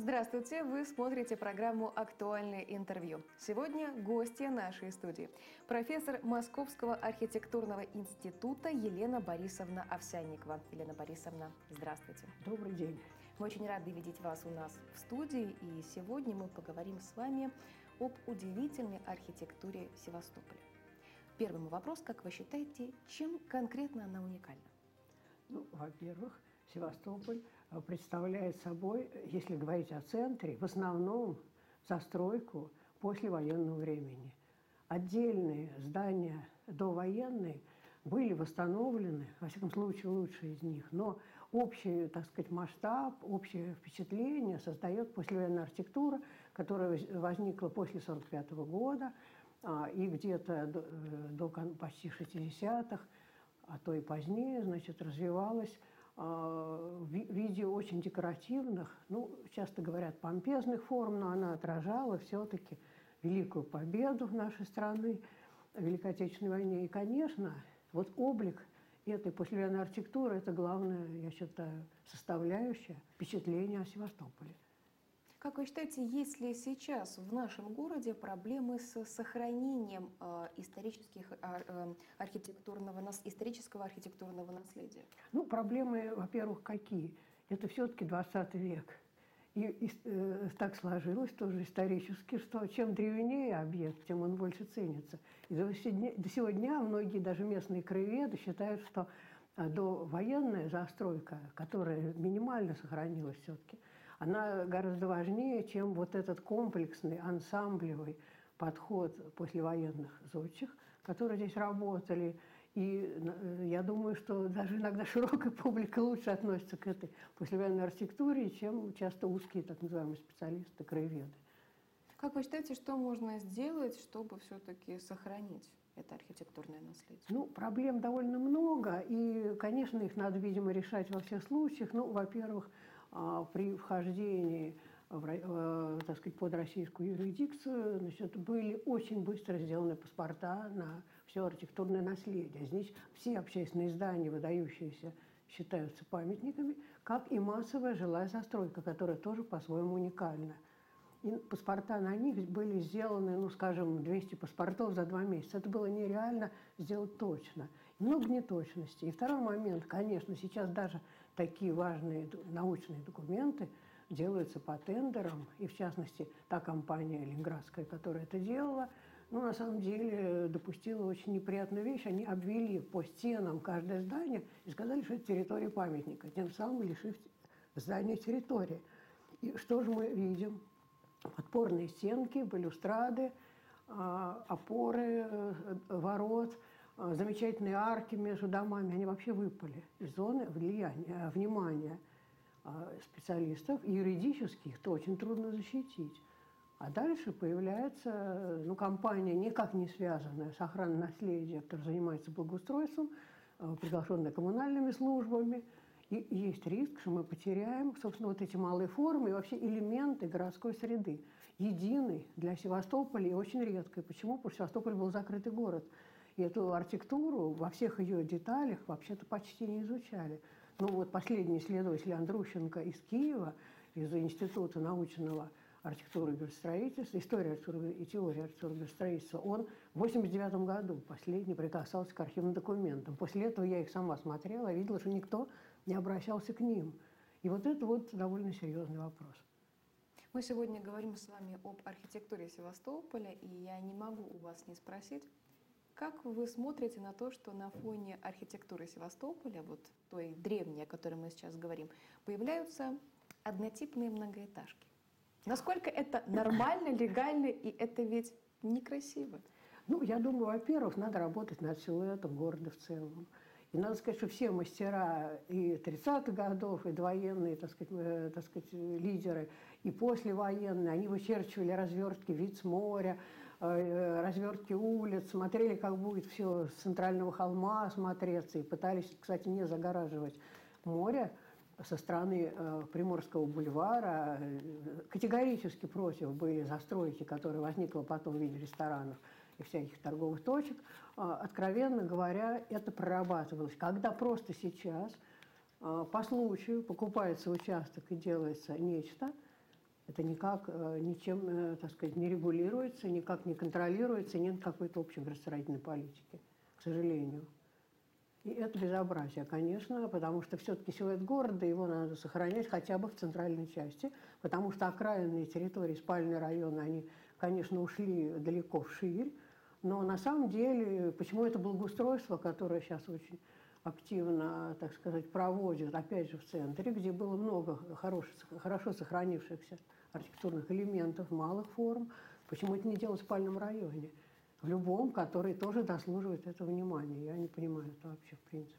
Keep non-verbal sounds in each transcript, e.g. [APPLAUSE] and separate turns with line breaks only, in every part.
Здравствуйте! Вы смотрите программу «Актуальное интервью». Сегодня гости нашей студии. Профессор Московского архитектурного института Елена Борисовна Овсянникова. Елена Борисовна, здравствуйте.
Добрый день.
Мы очень рады видеть вас у нас в студии. И сегодня мы поговорим с вами об удивительной архитектуре Севастополя. Первый мой вопрос. Как вы считаете, чем конкретно она уникальна?
Ну, во-первых, Севастополь э, представляет собой, если говорить о центре, в основном застройку послевоенного времени. Отдельные здания довоенные были восстановлены, во всяком случае, лучшие из них, но общий, так сказать, масштаб, общее впечатление создает послевоенная архитектура, которая возникла после 1945 года а, и где-то до, э, до почти 60-х, а то и позднее, значит, развивалась а, в виде очень декоративных, ну, часто говорят, помпезных форм, но она отражала все-таки великую победу нашей страны в Великой Отечественной войне. И, конечно, вот облик этой послевоенной архитектуры – это главная, я считаю, составляющая впечатления о Севастополе.
Как вы считаете, есть ли сейчас в нашем городе проблемы с сохранением э, исторических, э, э, архитектурного, исторического архитектурного наследия?
Ну, проблемы, во-первых, какие? Это все-таки 20 век. И, и э, так сложилось тоже исторически, что чем древнее объект, тем он больше ценится. И до, сегодня, до сегодня многие даже местные краеведы считают, что э, до военная застройка, которая минимально сохранилась все-таки, она гораздо важнее, чем вот этот комплексный, ансамблевый подход послевоенных зодчих, которые здесь работали. И э, я думаю, что даже иногда широкая [LAUGHS] публика лучше относится к этой послевоенной архитектуре, чем часто узкие так называемые специалисты, краеведы.
Как вы считаете, что можно сделать, чтобы все-таки сохранить это архитектурное наследие?
Ну, проблем довольно много, и, конечно, их надо, видимо, решать во всех случаях. Ну, во-первых, при вхождении в, э, так сказать, под российскую юрисдикцию значит, были очень быстро сделаны паспорта на все архитектурное наследие. Здесь все общественные здания, выдающиеся, считаются памятниками, как и массовая жилая застройка, которая тоже по-своему уникальна. И паспорта на них были сделаны, ну, скажем, 200 паспортов за два месяца. Это было нереально сделать точно. Много неточностей. И второй момент, конечно, сейчас даже такие важные научные документы делаются по тендерам. И, в частности, та компания ленинградская, которая это делала, ну, на самом деле, допустила очень неприятную вещь. Они обвели по стенам каждое здание и сказали, что это территория памятника, тем самым лишив здания территории. И что же мы видим? подпорные стенки, балюстрады, а, опоры э, ворот, а, замечательные арки между домами, они вообще выпали из зоны влияния, внимания а, специалистов. Юридически их-то очень трудно защитить. А дальше появляется ну, компания, никак не связанная с охраной наследия, которая занимается благоустройством, приглашенная коммунальными службами – и есть риск, что мы потеряем, собственно, вот эти малые формы и вообще элементы городской среды. Единый для Севастополя и очень редкой. Почему? Потому что Севастополь был закрытый город. И эту архитектуру во всех ее деталях вообще-то почти не изучали. Ну вот последний исследователь Андрущенко из Киева, из Института научного архитектуры и градостроительства, история архитектуры и теория архитектуры и градостроительства, он в 89 году последний прикасался к архивным документам. После этого я их сама смотрела, видела, что никто не обращался к ним. И вот это вот довольно серьезный вопрос.
Мы сегодня говорим с вами об архитектуре Севастополя, и я не могу у вас не спросить, как вы смотрите на то, что на фоне архитектуры Севастополя, вот той древней, о которой мы сейчас говорим, появляются однотипные многоэтажки? Насколько это нормально, легально, и это ведь некрасиво?
Ну, я думаю, во-первых, надо работать над силуэтом города в целом. И надо сказать, что все мастера и 30-х годов, и довоенные, так сказать, э, так сказать, лидеры, и послевоенные, они вычерчивали развертки вид с моря, развертки улиц, смотрели, как будет все с центрального холма смотреться, и пытались, кстати, не загораживать море, со стороны э, Приморского бульвара э, категорически против были застройки, которые возникла потом в виде ресторанов и всяких торговых точек. Э, откровенно говоря, это прорабатывалось. Когда просто сейчас э, по случаю покупается участок и делается нечто, Это никак э, ничем, э, так сказать, не регулируется, никак не контролируется, нет какой-то общей градостроительной политики, к сожалению. И это безобразие, конечно, потому что все-таки силуэт города, его надо сохранять хотя бы в центральной части, потому что окраинные территории, спальные районы, они, конечно, ушли далеко вширь, но на самом деле, почему это благоустройство, которое сейчас очень активно, так сказать, проводят, опять же, в центре, где было много хороших, хорошо сохранившихся архитектурных элементов, малых форм, почему это не делать в спальном районе? В любом, который тоже заслуживает этого внимания. Я не понимаю это вообще в принципе.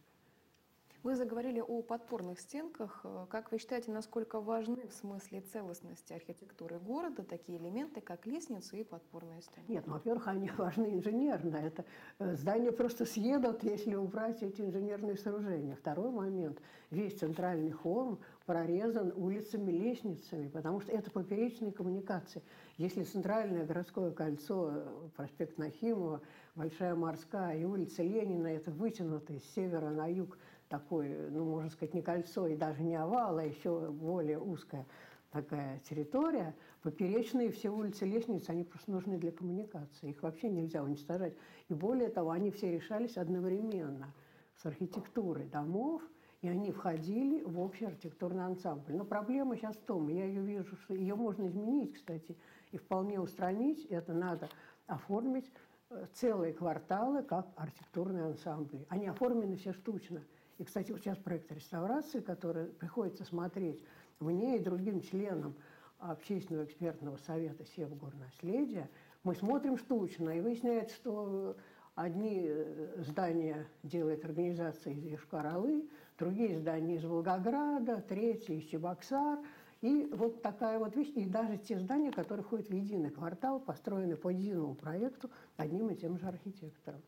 Вы заговорили о подпорных стенках. Как вы считаете, насколько важны в смысле целостности архитектуры города такие элементы, как лестницы и подпорные стены?
Нет, ну, во-первых, они [LAUGHS] важны инженерно. Это э, здания просто съедут, если убрать эти инженерные сооружения. Второй момент. Весь центральный холм прорезан улицами, лестницами, потому что это поперечные коммуникации. Если центральное городское кольцо, э, проспект Нахимова, Большая Морская и улица Ленина, это вытянутый с севера на юг такой, ну, можно сказать, не кольцо и даже не овал, а еще более узкая такая территория, поперечные все улицы, лестницы, они просто нужны для коммуникации. Их вообще нельзя уничтожать. И более того, они все решались одновременно с архитектурой домов, и они входили в общий архитектурный ансамбль. Но проблема сейчас в том, я ее вижу, что ее можно изменить, кстати, и вполне устранить. Это надо оформить э, целые кварталы как архитектурные ансамбли. Они оформлены все штучно – и, кстати, вот сейчас проект реставрации, который приходится смотреть мне и другим членам общественного экспертного совета Севгорнаследия, мы смотрим штучно, и выясняется, что одни э, здания делает организация из Ешкар-Олы, другие здания из Волгограда, третьи из Чебоксар. И вот такая вот вещь. И даже те здания, которые входят в единый квартал, построены по единому проекту одним и тем же архитектором.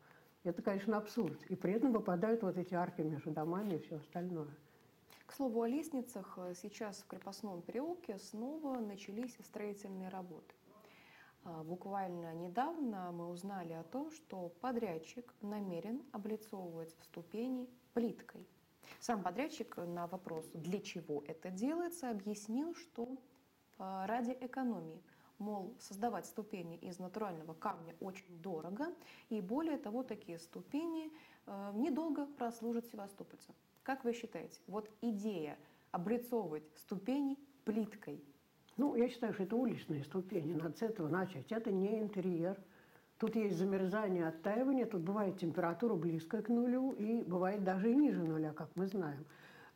Это, конечно, абсурд. И при этом выпадают вот эти арки между домами и все остальное.
К слову о лестницах, сейчас в крепостном переулке снова начались строительные работы. А, буквально недавно мы узнали о том, что подрядчик намерен облицовывать ступени плиткой. Сам подрядчик на вопрос, для чего это делается, объяснил, что а, ради экономии – мол, создавать ступени из натурального камня очень дорого, и более того, такие ступени э, недолго прослужат севастопольцам. Как вы считаете, вот идея облицовывать ступени плиткой?
Ну, я считаю, что это уличные ступени, надо с этого начать. Это не интерьер. Тут есть замерзание, оттаивание, тут бывает температура близкая к нулю, и бывает даже и ниже нуля, как мы знаем.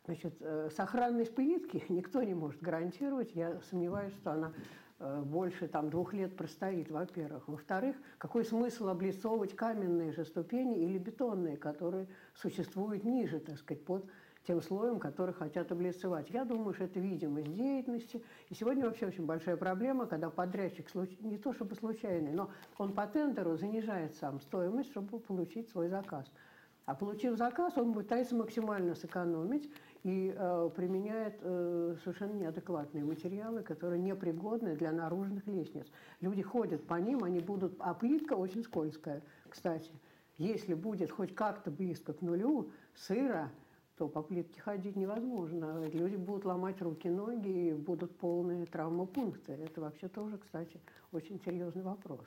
Значит, э, сохранность плитки [LAUGHS] никто не может гарантировать. Я сомневаюсь, что она Э, больше там, двух лет простоит, во-первых. Во-вторых, какой смысл облицовывать каменные же ступени или бетонные, которые существуют ниже, так сказать, под тем слоем, который хотят облицевать. Я думаю, что это видимость деятельности. И сегодня вообще очень большая проблема, когда подрядчик, не то чтобы случайный, но он по тендеру занижает сам стоимость, чтобы получить свой заказ. А получив заказ, он пытается максимально сэкономить и э, применяет э, совершенно неадекватные материалы, которые непригодны для наружных лестниц. Люди ходят по ним, они будут... А плитка очень скользкая, кстати. Если будет хоть как-то близко к нулю сыра, то по плитке ходить невозможно. Люди будут ломать руки, ноги и будут полные травмопункты. Это вообще тоже, кстати, очень серьезный вопрос.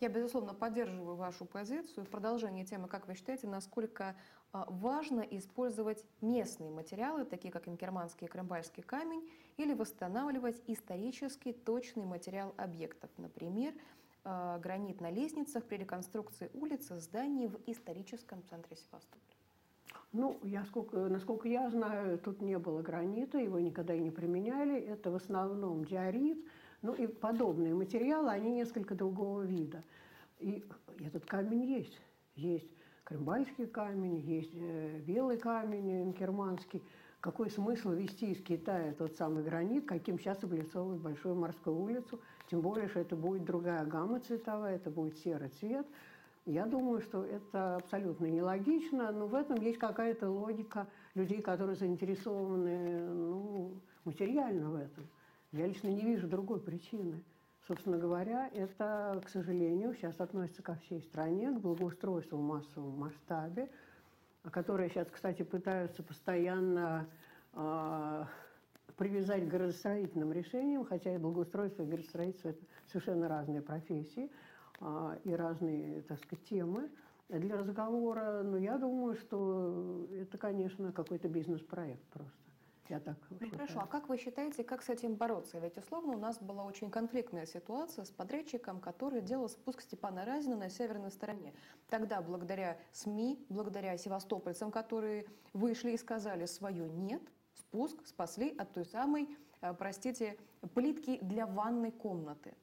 Я, безусловно, поддерживаю вашу позицию. В продолжении темы, как вы считаете, насколько а, важно использовать местные материалы, такие как инкерманский и крымбальский камень, или восстанавливать исторически точный материал объектов, например, а, гранит на лестницах при реконструкции улицы зданий в историческом центре Севастополя?
Ну, я сколько, насколько я знаю, тут не было гранита, его никогда и не применяли. Это в основном диорит, ну и подобные материалы, они несколько другого вида. И этот камень есть. Есть крымбальский камень, есть э, белый камень инкерманский. Какой смысл везти из Китая тот самый гранит, каким сейчас облицовывают Большую морскую улицу, тем более, что это будет другая гамма цветовая, это будет серый цвет. Я думаю, что это абсолютно нелогично, но в этом есть какая-то логика людей, которые заинтересованы ну, материально в этом. Я лично не вижу другой причины. Собственно говоря, это, к сожалению, сейчас относится ко всей стране, к благоустройству в массовом масштабе, которые сейчас, кстати, пытаются постоянно э, привязать к градостроительным решениям, хотя и благоустройство, и градостроительство – это совершенно разные профессии и разные, так сказать, темы для разговора. Но я думаю, что это, конечно, какой-то бизнес-проект просто. Я так
ну, Хорошо, а как вы считаете, как с этим бороться? Ведь, условно, у нас была очень конфликтная ситуация с подрядчиком, который делал спуск Степана Разина на северной стороне. Тогда, благодаря СМИ, благодаря севастопольцам, которые вышли и сказали свое «нет», спуск спасли от той самой, э, простите, плитки для ванной комнаты.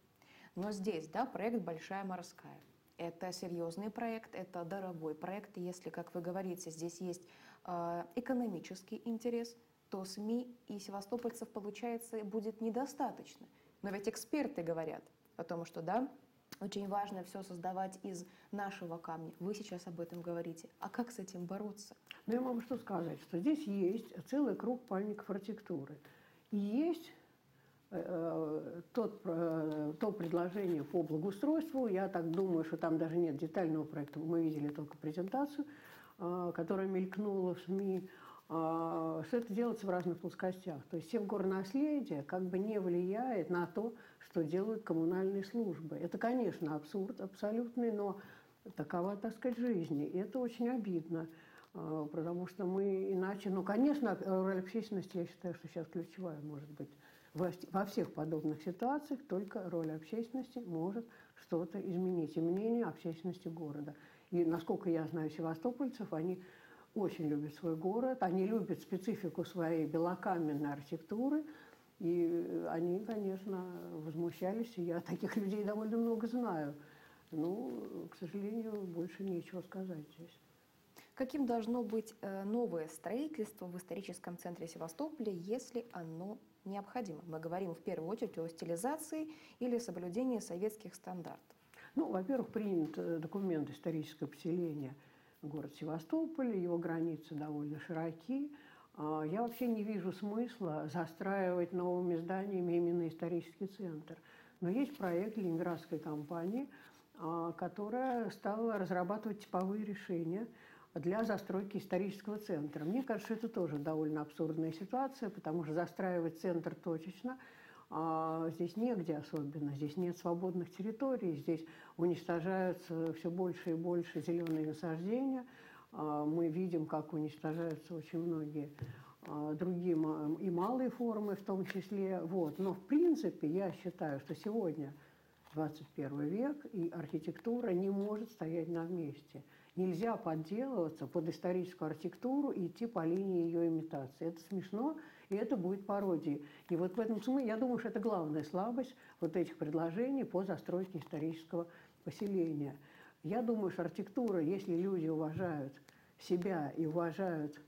Но здесь, да, проект «Большая морская». Это серьезный проект, это дорогой проект. Если, как вы говорите, здесь есть э, экономический интерес, то СМИ и севастопольцев, получается, будет недостаточно. Но ведь эксперты говорят о том, что да, очень важно все создавать из нашего камня. Вы сейчас об этом говорите. А как с этим бороться?
Ну, я могу что сказать, что здесь есть целый круг памятников архитектуры. И есть тот, э, то предложение по благоустройству, я так думаю, что там даже нет детального проекта, мы видели только презентацию, э, которая мелькнула в СМИ, э, что это делается в разных плоскостях. То есть Севгорнаследие как бы не влияет на то, что делают коммунальные службы. Это, конечно, абсурд абсолютный, но такова, так сказать, жизнь. И это очень обидно. А, потому что мы иначе, ну, конечно, роль общественности, я считаю, что сейчас ключевая может быть во всех подобных ситуациях, только роль общественности может что-то изменить, и мнение общественности города. И, насколько я знаю севастопольцев, они очень любят свой город, они любят специфику своей белокаменной архитектуры, и они, конечно, возмущались, и я таких людей довольно много знаю. Ну, к сожалению, больше нечего сказать здесь.
Каким должно быть э, новое строительство в историческом центре Севастополя, если оно необходимо? Мы говорим в первую очередь о стилизации или соблюдении советских стандартов.
Ну, во-первых, принят э, документ исторического поселения город Севастополь, его границы довольно широки. А, я вообще не вижу смысла застраивать новыми зданиями именно исторический центр. Но есть проект ленинградской компании, а, которая стала разрабатывать типовые решения – для застройки исторического центра. Мне кажется, это тоже довольно абсурдная ситуация, потому что застраивать центр точечно а здесь негде особенно, здесь нет свободных территорий, здесь уничтожаются все больше и больше зеленые насаждения. А мы видим, как уничтожаются очень многие а, другие и малые формы в том числе. Вот. Но в принципе я считаю, что сегодня 21 век, и архитектура не может стоять на месте – Нельзя подделываться под историческую архитектуру и идти по линии ее имитации. Это смешно, и это будет пародией. И вот в этом смысле, я думаю, что это главная слабость вот этих предложений по застройке исторического поселения. Я думаю, что архитектура, если люди уважают себя и уважают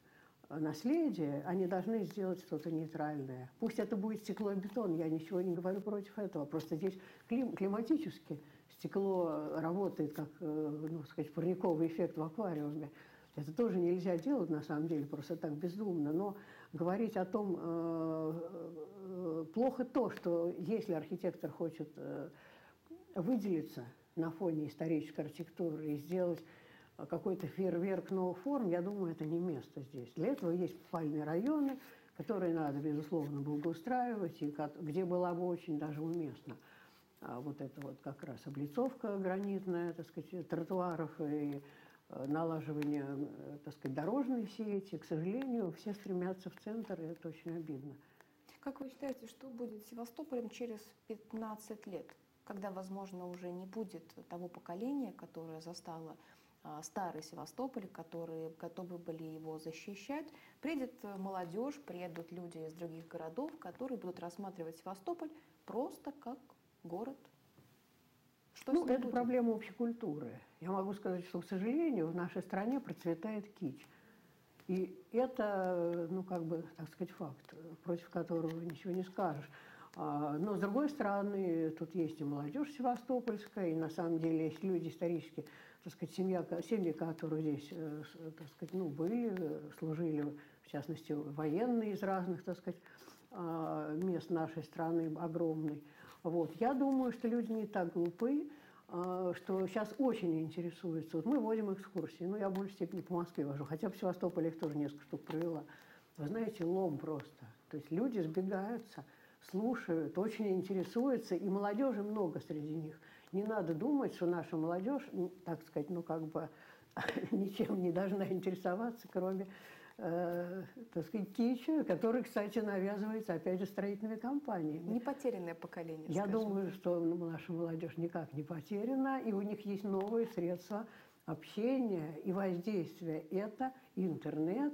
наследие, они должны сделать что-то нейтральное. Пусть это будет стекло и бетон, я ничего не говорю против этого. Просто здесь клим, климатически стекло работает как, э, ну, сказать, парниковый эффект в аквариуме. Это тоже нельзя делать, на самом деле, просто так бездумно. Но говорить о том, э, э, плохо то, что если архитектор хочет выделиться на фоне исторической архитектуры и сделать какой-то фейерверк новых форм, я думаю, это не место здесь. Для этого есть спальные районы, которые надо, безусловно, благоустраивать, и где было бы очень даже уместно – вот это вот как раз облицовка гранитная, так сказать, тротуаров и э, налаживание, э, так сказать, дорожной сети. К сожалению, все стремятся в центр, и это очень обидно.
Как вы считаете, что будет с Севастополем через 15 лет, когда, возможно, уже не будет того поколения, которое застало а, старый Севастополь, которые готовы были его защищать. Придет э, молодежь, приедут люди из других городов, которые будут рассматривать Севастополь просто как город?
Что ну, это проблема общей культуры. Я могу сказать, что, к сожалению, в нашей стране процветает кич. И это, ну, как бы, так сказать, факт, против которого ничего не скажешь. А, но, с другой стороны, тут есть и молодежь севастопольская, и на самом деле есть люди исторически, так сказать, семья, семьи, которые здесь, э, так сказать, ну, были, служили, в частности, военные из разных, так сказать, мест нашей страны огромной. Вот. Я думаю, что люди не так глупы, а, что сейчас очень интересуются. Вот мы водим экскурсии, ну, я в большей степени по Москве вожу, хотя в Севастополе их тоже несколько штук провела. Вы знаете, лом просто. То есть люди сбегаются, слушают, очень интересуются, и молодежи много среди них. Не надо думать, что наша молодежь, так сказать, ну как бы [LAUGHS] ничем не должна интересоваться, кроме э, так сказать, кича, который, кстати, навязывается, опять же, строительными компаниями.
Не потерянное поколение,
Я
скажем.
думаю, что ну, наша молодежь никак не потеряна, и у них есть новые средства общения и воздействия. Это интернет,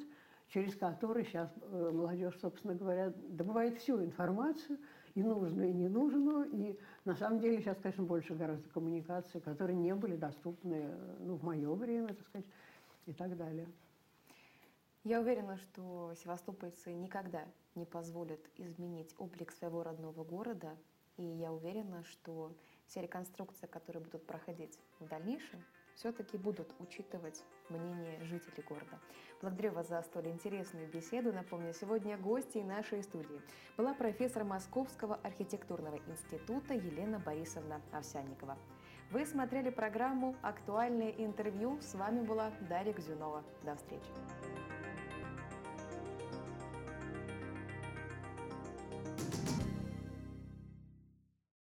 через который сейчас э, молодежь, собственно говоря, добывает всю информацию, и нужную, и ненужную. И на самом деле сейчас, конечно, больше гораздо коммуникаций, которые не были доступны э, ну, в мое время, так сказать, и так далее.
Я уверена, что севастопольцы никогда не позволят изменить облик своего родного города. И я уверена, что все реконструкции, которые будут проходить в дальнейшем, все-таки будут учитывать мнение жителей города. Благодарю вас за столь интересную беседу. Напомню, сегодня гостьей нашей студии была профессор Московского архитектурного института Елена Борисовна Овсянникова. Вы смотрели программу «Актуальное интервью». С вами была Дарья Гзюнова. До встречи.